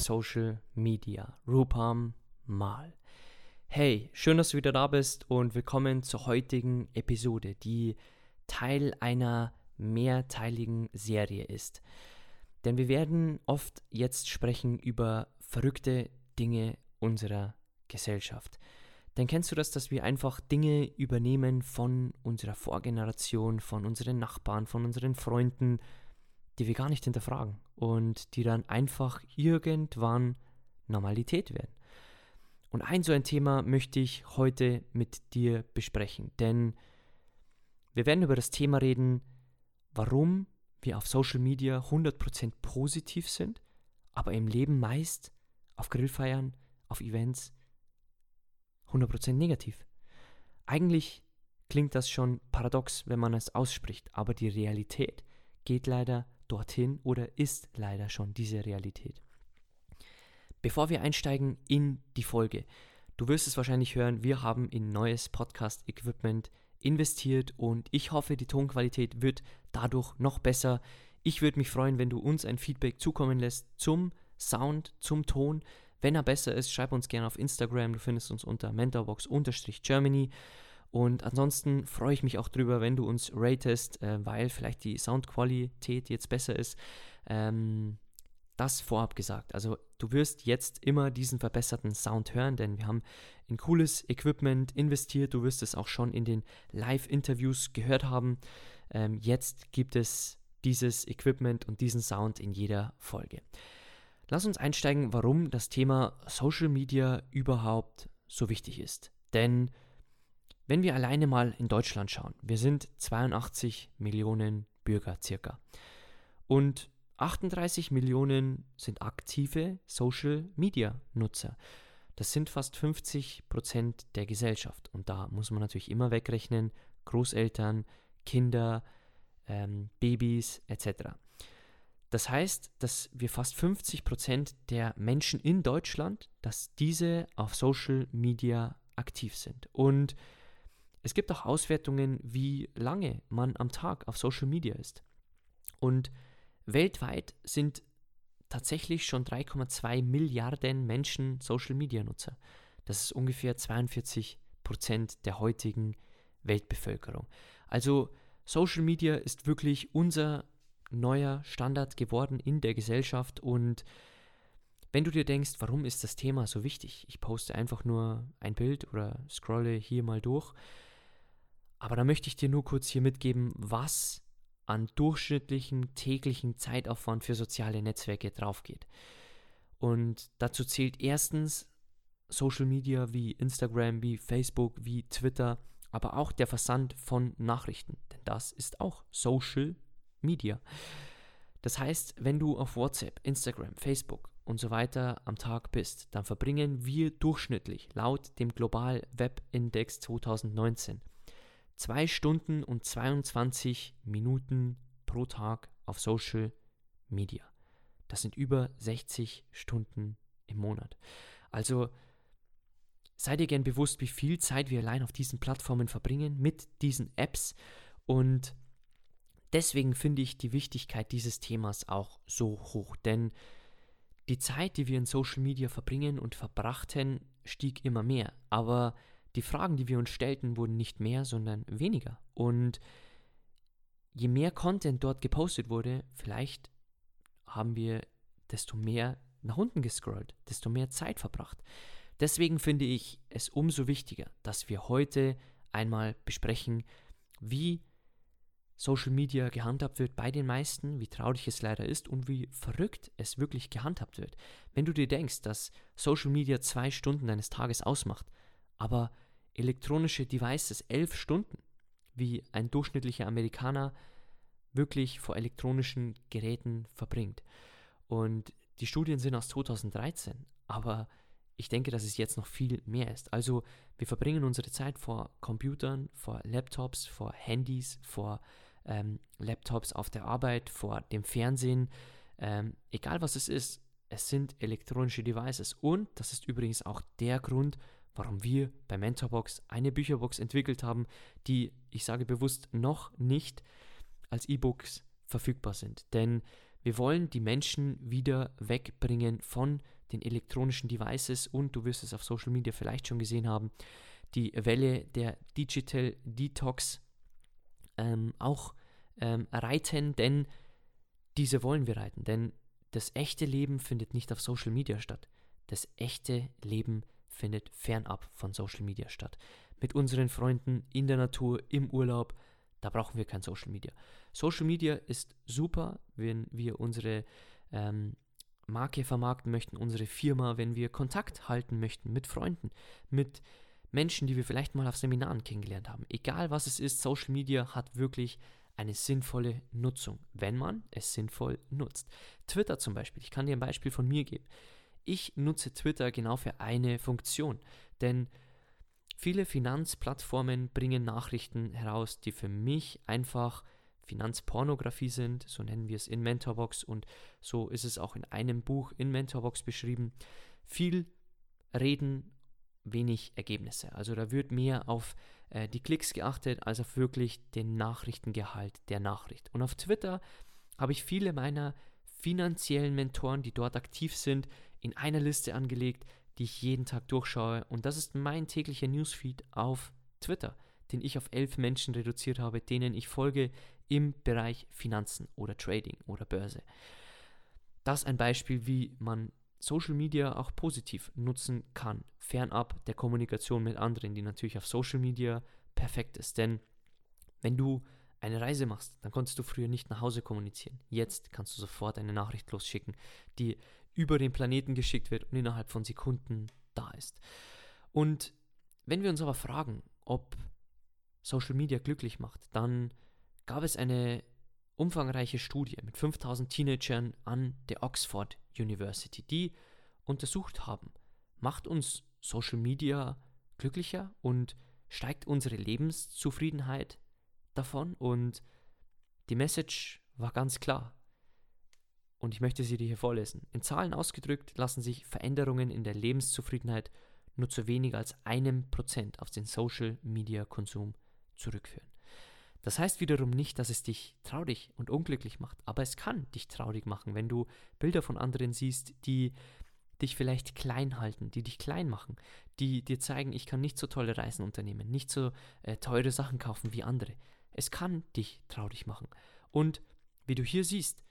Social Media. Rupam Mal. Hey, schön, dass du wieder da bist und willkommen zur heutigen Episode, die Teil einer mehrteiligen Serie ist. Denn wir werden oft jetzt sprechen über verrückte Dinge unserer Gesellschaft. Denn kennst du das, dass wir einfach Dinge übernehmen von unserer Vorgeneration, von unseren Nachbarn, von unseren Freunden, die wir gar nicht hinterfragen und die dann einfach irgendwann Normalität werden. Und ein so ein Thema möchte ich heute mit dir besprechen, denn wir werden über das Thema reden, warum wir auf Social Media 100% positiv sind, aber im Leben meist auf Grillfeiern, auf Events 100% negativ. Eigentlich klingt das schon paradox, wenn man es ausspricht, aber die Realität geht leider dorthin oder ist leider schon diese Realität. Bevor wir einsteigen in die Folge, du wirst es wahrscheinlich hören, wir haben in neues Podcast-Equipment investiert und ich hoffe, die Tonqualität wird dadurch noch besser. Ich würde mich freuen, wenn du uns ein Feedback zukommen lässt zum Sound, zum Ton. Wenn er besser ist, schreib uns gerne auf Instagram. Du findest uns unter mentorbox-germany. Und ansonsten freue ich mich auch drüber, wenn du uns ratest, äh, weil vielleicht die Soundqualität jetzt besser ist. Ähm, das vorab gesagt. Also du wirst jetzt immer diesen verbesserten Sound hören, denn wir haben in cooles Equipment investiert. Du wirst es auch schon in den Live-Interviews gehört haben. Ähm, jetzt gibt es dieses Equipment und diesen Sound in jeder Folge. Lass uns einsteigen, warum das Thema Social Media überhaupt so wichtig ist. Denn wenn wir alleine mal in Deutschland schauen, wir sind 82 Millionen Bürger circa. Und 38 Millionen sind aktive Social-Media-Nutzer. Das sind fast 50 Prozent der Gesellschaft. Und da muss man natürlich immer wegrechnen, Großeltern, Kinder, ähm, Babys etc. Das heißt, dass wir fast 50 Prozent der Menschen in Deutschland, dass diese auf Social Media aktiv sind. Und es gibt auch Auswertungen, wie lange man am Tag auf Social Media ist. Und Weltweit sind tatsächlich schon 3,2 Milliarden Menschen Social-Media-Nutzer. Das ist ungefähr 42 Prozent der heutigen Weltbevölkerung. Also Social Media ist wirklich unser neuer Standard geworden in der Gesellschaft und wenn du dir denkst, warum ist das Thema so wichtig? Ich poste einfach nur ein Bild oder scrolle hier mal durch. Aber da möchte ich dir nur kurz hier mitgeben, was an durchschnittlichen täglichen Zeitaufwand für soziale Netzwerke draufgeht. Und dazu zählt erstens Social Media wie Instagram, wie Facebook, wie Twitter, aber auch der Versand von Nachrichten, denn das ist auch Social Media. Das heißt, wenn du auf WhatsApp, Instagram, Facebook und so weiter am Tag bist, dann verbringen wir durchschnittlich laut dem Global Web Index 2019 2 Stunden und 22 Minuten pro Tag auf Social Media. Das sind über 60 Stunden im Monat. Also sei dir gern bewusst, wie viel Zeit wir allein auf diesen Plattformen verbringen mit diesen Apps und deswegen finde ich die Wichtigkeit dieses Themas auch so hoch, denn die Zeit, die wir in Social Media verbringen und verbrachten, stieg immer mehr, aber die Fragen, die wir uns stellten, wurden nicht mehr, sondern weniger. Und je mehr Content dort gepostet wurde, vielleicht haben wir desto mehr nach unten gescrollt, desto mehr Zeit verbracht. Deswegen finde ich es umso wichtiger, dass wir heute einmal besprechen, wie Social Media gehandhabt wird bei den meisten, wie traurig es leider ist und wie verrückt es wirklich gehandhabt wird. Wenn du dir denkst, dass Social Media zwei Stunden deines Tages ausmacht, aber elektronische Devices elf Stunden, wie ein durchschnittlicher Amerikaner wirklich vor elektronischen Geräten verbringt. Und die Studien sind aus 2013, aber ich denke, dass es jetzt noch viel mehr ist. Also wir verbringen unsere Zeit vor Computern, vor Laptops, vor Handys, vor ähm, Laptops auf der Arbeit, vor dem Fernsehen, ähm, egal was es ist. Es sind elektronische Devices und das ist übrigens auch der Grund, warum wir bei Mentorbox eine Bücherbox entwickelt haben, die, ich sage bewusst, noch nicht als E-Books verfügbar sind. Denn wir wollen die Menschen wieder wegbringen von den elektronischen Devices und du wirst es auf Social Media vielleicht schon gesehen haben, die Welle der Digital Detox ähm, auch ähm, reiten, denn diese wollen wir reiten. Denn das echte Leben findet nicht auf Social Media statt. Das echte Leben findet fernab von Social Media statt. Mit unseren Freunden in der Natur, im Urlaub, da brauchen wir kein Social Media. Social Media ist super, wenn wir unsere ähm, Marke vermarkten möchten, unsere Firma, wenn wir Kontakt halten möchten mit Freunden, mit Menschen, die wir vielleicht mal auf Seminaren kennengelernt haben. Egal was es ist, Social Media hat wirklich eine sinnvolle Nutzung, wenn man es sinnvoll nutzt. Twitter zum Beispiel, ich kann dir ein Beispiel von mir geben. Ich nutze Twitter genau für eine Funktion, denn viele Finanzplattformen bringen Nachrichten heraus, die für mich einfach Finanzpornografie sind, so nennen wir es in Mentorbox und so ist es auch in einem Buch in Mentorbox beschrieben. Viel Reden, wenig Ergebnisse. Also da wird mehr auf äh, die Klicks geachtet, als auf wirklich den Nachrichtengehalt der Nachricht. Und auf Twitter habe ich viele meiner finanziellen Mentoren, die dort aktiv sind, in einer Liste angelegt, die ich jeden Tag durchschaue. Und das ist mein täglicher Newsfeed auf Twitter, den ich auf elf Menschen reduziert habe, denen ich folge im Bereich Finanzen oder Trading oder Börse. Das ein Beispiel, wie man Social Media auch positiv nutzen kann, fernab der Kommunikation mit anderen, die natürlich auf Social Media perfekt ist. Denn wenn du eine Reise machst, dann konntest du früher nicht nach Hause kommunizieren. Jetzt kannst du sofort eine Nachricht losschicken, die über den Planeten geschickt wird und innerhalb von Sekunden da ist. Und wenn wir uns aber fragen, ob Social Media glücklich macht, dann gab es eine umfangreiche Studie mit 5000 Teenagern an der Oxford University, die untersucht haben, macht uns Social Media glücklicher und steigt unsere Lebenszufriedenheit davon? Und die Message war ganz klar. Und ich möchte sie dir hier vorlesen. In Zahlen ausgedrückt lassen sich Veränderungen in der Lebenszufriedenheit nur zu weniger als einem Prozent auf den Social Media Konsum zurückführen. Das heißt wiederum nicht, dass es dich traurig und unglücklich macht, aber es kann dich traurig machen, wenn du Bilder von anderen siehst, die dich vielleicht klein halten, die dich klein machen, die dir zeigen, ich kann nicht so tolle Reisen unternehmen, nicht so äh, teure Sachen kaufen wie andere. Es kann dich traurig machen. Und wie du hier siehst,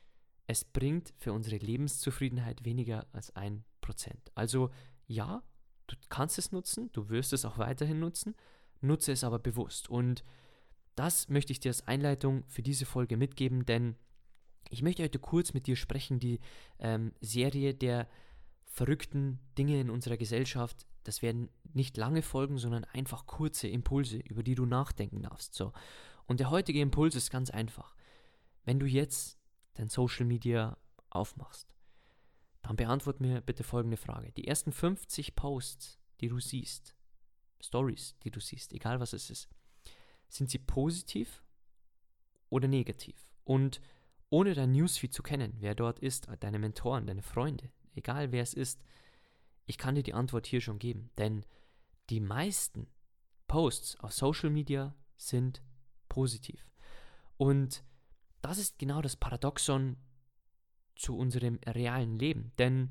es bringt für unsere Lebenszufriedenheit weniger als ein Prozent. Also ja, du kannst es nutzen, du wirst es auch weiterhin nutzen, nutze es aber bewusst. Und das möchte ich dir als Einleitung für diese Folge mitgeben, denn ich möchte heute kurz mit dir sprechen, die ähm, Serie der verrückten Dinge in unserer Gesellschaft. Das werden nicht lange Folgen, sondern einfach kurze Impulse, über die du nachdenken darfst. So. Und der heutige Impuls ist ganz einfach. Wenn du jetzt dein Social Media aufmachst, dann beantwort mir bitte folgende Frage. Die ersten 50 Posts, die du siehst, Stories, die du siehst, egal was es ist, sind sie positiv oder negativ? Und ohne dein Newsfeed zu kennen, wer dort ist, deine Mentoren, deine Freunde, egal wer es ist, ich kann dir die Antwort hier schon geben. Denn die meisten Posts auf Social Media sind positiv. Und das ist genau das Paradoxon zu unserem realen Leben. Denn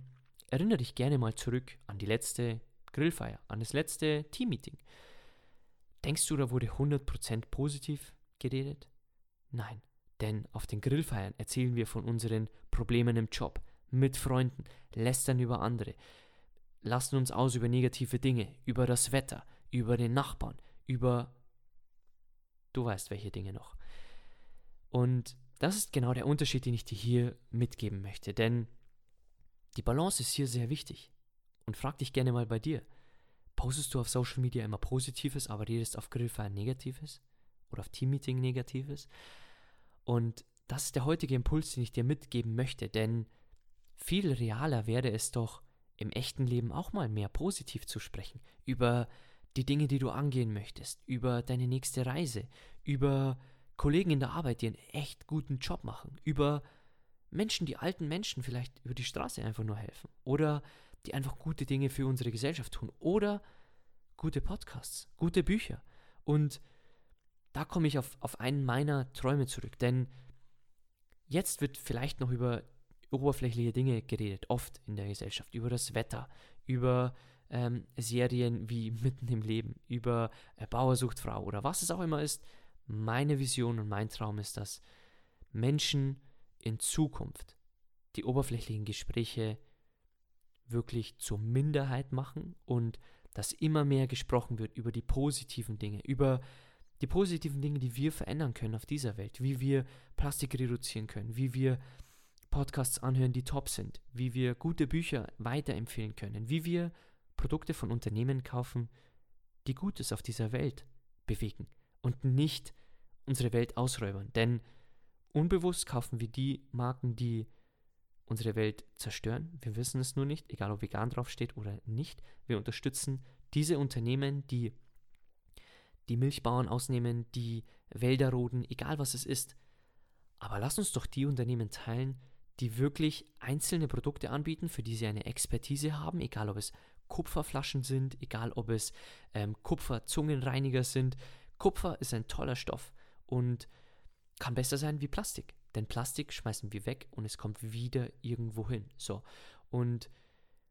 erinnere dich gerne mal zurück an die letzte Grillfeier, an das letzte Teammeeting. Denkst du, da wurde 100% positiv geredet? Nein, denn auf den Grillfeiern erzählen wir von unseren Problemen im Job, mit Freunden, lästern über andere, lassen uns aus über negative Dinge, über das Wetter, über den Nachbarn, über du weißt welche Dinge noch. Und das ist genau der Unterschied, den ich dir hier mitgeben möchte, denn die Balance ist hier sehr wichtig. Und frag dich gerne mal bei dir, postest du auf Social Media immer Positives, aber redest auf Grillfeiern Negatives? Oder auf Teammeeting Negatives. Und das ist der heutige Impuls, den ich dir mitgeben möchte, denn viel realer wäre es doch, im echten Leben auch mal mehr positiv zu sprechen, über die Dinge, die du angehen möchtest, über deine nächste Reise, über Kollegen in der Arbeit, die einen echt guten Job machen, über Menschen, die alten Menschen vielleicht über die Straße einfach nur helfen oder die einfach gute Dinge für unsere Gesellschaft tun oder gute Podcasts, gute Bücher. Und da komme ich auf, auf einen meiner Träume zurück, denn jetzt wird vielleicht noch über oberflächliche Dinge geredet, oft in der Gesellschaft, über das Wetter, über ähm, Serien wie Mitten im Leben, über äh, Bauersucht Frau oder was es auch immer ist. Meine Vision und mein Traum ist, dass Menschen in Zukunft die oberflächlichen Gespräche wirklich zur Minderheit machen und dass immer mehr gesprochen wird über die positiven Dinge, über die positiven Dinge, die wir verändern können auf dieser Welt, wie wir Plastik reduzieren können, wie wir Podcasts anhören, die top sind, wie wir gute Bücher weiterempfehlen können, wie wir Produkte von Unternehmen kaufen, die Gutes auf dieser Welt bewegen und nicht unsere Welt ausräubern. Denn unbewusst kaufen wir die Marken, die unsere Welt zerstören. Wir wissen es nur nicht, egal ob vegan draufsteht oder nicht. Wir unterstützen diese Unternehmen, die die Milchbauern ausnehmen, die Wälder roden, egal was es ist. Aber lass uns doch die Unternehmen teilen, die wirklich einzelne Produkte anbieten, für die sie eine Expertise haben, egal ob es Kupferflaschen sind, egal ob es ähm, Kupferzungenreiniger sind. Kupfer ist ein toller Stoff und kann besser sein wie Plastik. Denn Plastik schmeißen wir weg und es kommt wieder irgendwo hin. So. Und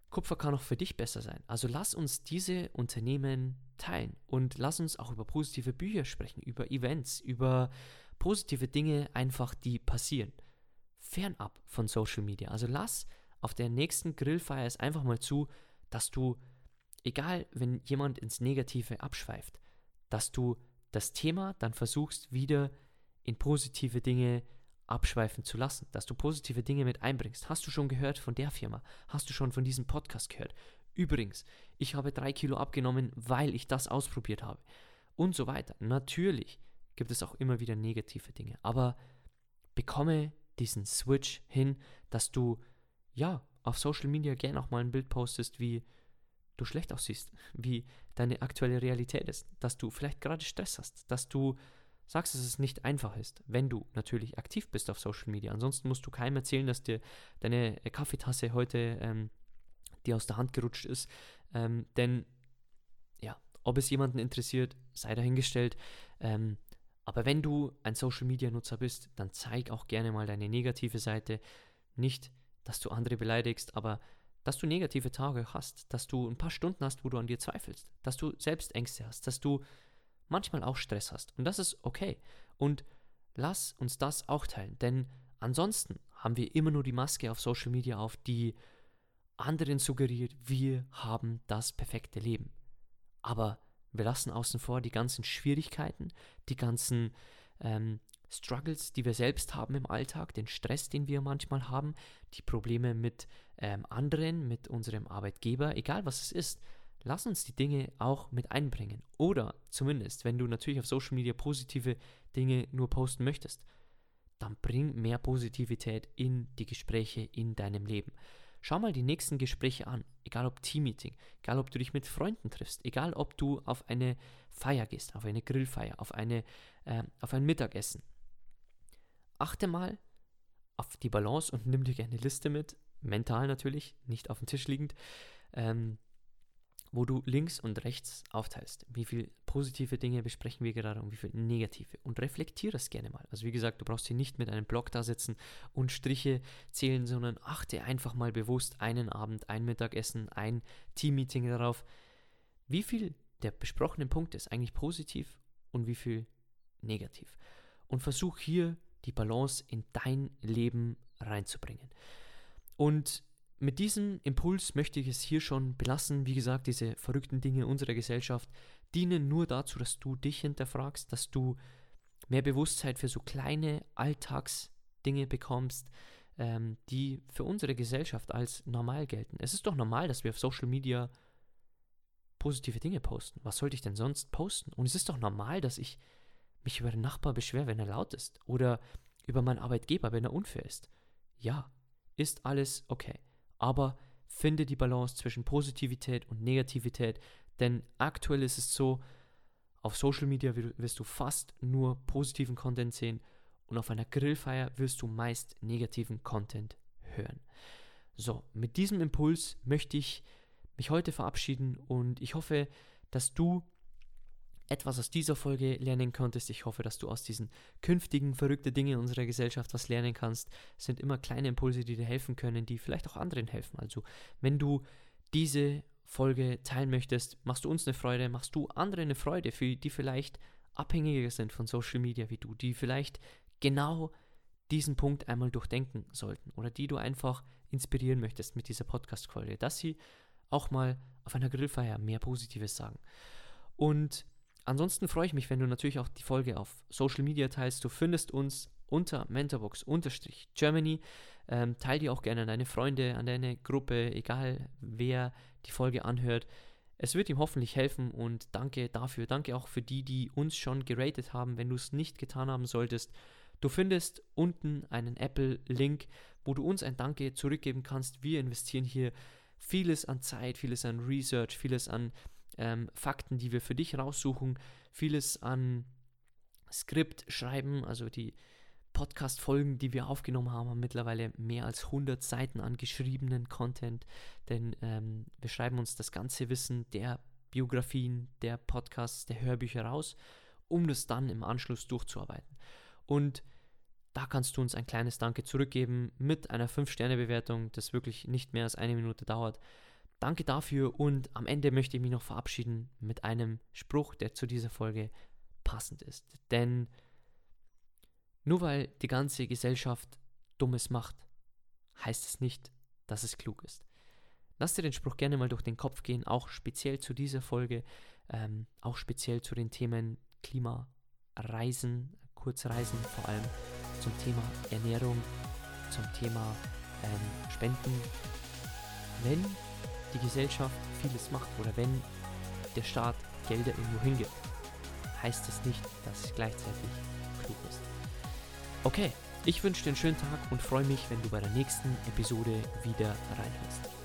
Kupfer kann auch für dich besser sein. Also lass uns diese Unternehmen teilen und lass uns auch über positive Bücher sprechen, über Events, über positive Dinge einfach, die passieren fernab von Social Media. Also lass auf der nächsten Grillfeier es einfach mal zu, dass du, egal wenn jemand ins Negative abschweift, dass du das Thema dann versuchst wieder in positive Dinge abschweifen zu lassen, dass du positive Dinge mit einbringst. Hast du schon gehört von der Firma? Hast du schon von diesem Podcast gehört? Übrigens, ich habe drei Kilo abgenommen, weil ich das ausprobiert habe. Und so weiter. Natürlich gibt es auch immer wieder negative Dinge, aber bekomme diesen Switch hin, dass du ja auf Social Media gerne auch mal ein Bild postest, wie du schlecht aussiehst, wie deine aktuelle Realität ist, dass du vielleicht gerade Stress hast, dass du sagst, dass es nicht einfach ist, wenn du natürlich aktiv bist auf Social Media. Ansonsten musst du keinem erzählen, dass dir deine Kaffeetasse heute ähm, dir aus der Hand gerutscht ist. Ähm, denn ja, ob es jemanden interessiert, sei dahingestellt. Ähm, aber wenn du ein Social Media Nutzer bist, dann zeig auch gerne mal deine negative Seite. Nicht, dass du andere beleidigst, aber dass du negative Tage hast, dass du ein paar Stunden hast, wo du an dir zweifelst, dass du selbst Ängste hast, dass du manchmal auch Stress hast. Und das ist okay. Und lass uns das auch teilen, denn ansonsten haben wir immer nur die Maske auf Social Media auf, die anderen suggeriert, wir haben das perfekte Leben. Aber wir lassen außen vor die ganzen Schwierigkeiten, die ganzen ähm, Struggles, die wir selbst haben im Alltag, den Stress, den wir manchmal haben, die Probleme mit ähm, anderen, mit unserem Arbeitgeber, egal was es ist. Lass uns die Dinge auch mit einbringen. Oder zumindest, wenn du natürlich auf Social Media positive Dinge nur posten möchtest, dann bring mehr Positivität in die Gespräche in deinem Leben. Schau mal die nächsten Gespräche an, egal ob Teammeeting, egal ob du dich mit Freunden triffst, egal ob du auf eine Feier gehst, auf eine Grillfeier, auf, eine, äh, auf ein Mittagessen. Achte mal auf die Balance und nimm dir gerne eine Liste mit, mental natürlich, nicht auf dem Tisch liegend, ähm, wo du links und rechts aufteilst. Wie viele positive Dinge besprechen wir gerade und wie viele negative. Und reflektiere das gerne mal. Also wie gesagt, du brauchst hier nicht mit einem Blog da sitzen und Striche zählen, sondern achte einfach mal bewusst einen Abend, ein Mittagessen, ein Teammeeting darauf, wie viel der besprochenen Punkte ist eigentlich positiv und wie viel negativ. Und versuch hier die Balance in dein Leben reinzubringen. Und mit diesem Impuls möchte ich es hier schon belassen. Wie gesagt, diese verrückten Dinge unserer Gesellschaft dienen nur dazu, dass du dich hinterfragst, dass du mehr Bewusstsein für so kleine Alltagsdinge bekommst, ähm, die für unsere Gesellschaft als normal gelten. Es ist doch normal, dass wir auf Social Media positive Dinge posten. Was sollte ich denn sonst posten? Und es ist doch normal, dass ich mich über den Nachbar beschwere, wenn er laut ist. Oder über meinen Arbeitgeber, wenn er unfair ist. Ja, ist alles okay. Aber finde die Balance zwischen Positivität und Negativität, denn aktuell ist es so, auf Social Media wirst du fast nur positiven Content sehen und auf einer Grillfeier wirst du meist negativen Content hören. So, mit diesem Impuls möchte ich mich heute verabschieden und ich hoffe, dass du etwas aus dieser Folge lernen konntest. Ich hoffe, dass du aus diesen künftigen verrückten Dingen unserer Gesellschaft was lernen kannst. Es sind immer kleine Impulse, die dir helfen können, die vielleicht auch anderen helfen. Also, wenn du diese Folge teilen möchtest, machst du uns eine Freude, machst du andere eine Freude, für die vielleicht abhängiger sind von Social Media wie du, die vielleicht genau diesen Punkt einmal durchdenken sollten oder die du einfach inspirieren möchtest mit dieser Podcast-Folge, dass sie auch mal auf einer Grillfeier mehr Positives sagen. Und ansonsten freue ich mich, wenn du natürlich auch die Folge auf Social Media teilst. Du findest uns unter Mentorbox-Germany. Ähm, teil die auch gerne an deine Freunde, an deine Gruppe, egal wer die Folge anhört. Es wird ihm hoffentlich helfen und danke dafür. Danke auch für die, die uns schon geratet haben. Wenn du es nicht getan haben solltest, du findest unten einen Apple-Link, wo du uns ein Danke zurückgeben kannst. Wir investieren hier vieles an Zeit, vieles an Research, vieles an ähm, Fakten, die wir für dich raussuchen, vieles an Skript schreiben, also die Podcast-Folgen, die wir aufgenommen haben, haben mittlerweile mehr als 100 Seiten an geschriebenen Content, denn ähm, wir schreiben uns das ganze Wissen der Biografien, der Podcasts, der Hörbücher raus, um das dann im Anschluss durchzuarbeiten. Und da kannst du uns ein kleines Danke zurückgeben mit einer 5-Sterne-Bewertung, das wirklich nicht mehr als eine Minute dauert. Danke dafür und am Ende möchte ich mich noch verabschieden mit einem Spruch, der zu dieser Folge passend ist. Denn nur weil die ganze Gesellschaft Dummes macht, heißt es nicht, dass es klug ist. Lass dir den Spruch gerne mal durch den Kopf gehen, auch speziell zu dieser Folge, ähm, auch speziell zu den Themen Klima, Reisen, Kurzreisen vor allem zum Thema Ernährung, zum Thema ähm, Spenden. Wenn die Gesellschaft vieles macht oder wenn der Staat Gelder irgendwo hingibt, heißt das nicht, dass es gleichzeitig klug ist. Okay, ich wünsche dir einen schönen Tag und freue mich, wenn du bei der nächsten Episode wieder reinhörst.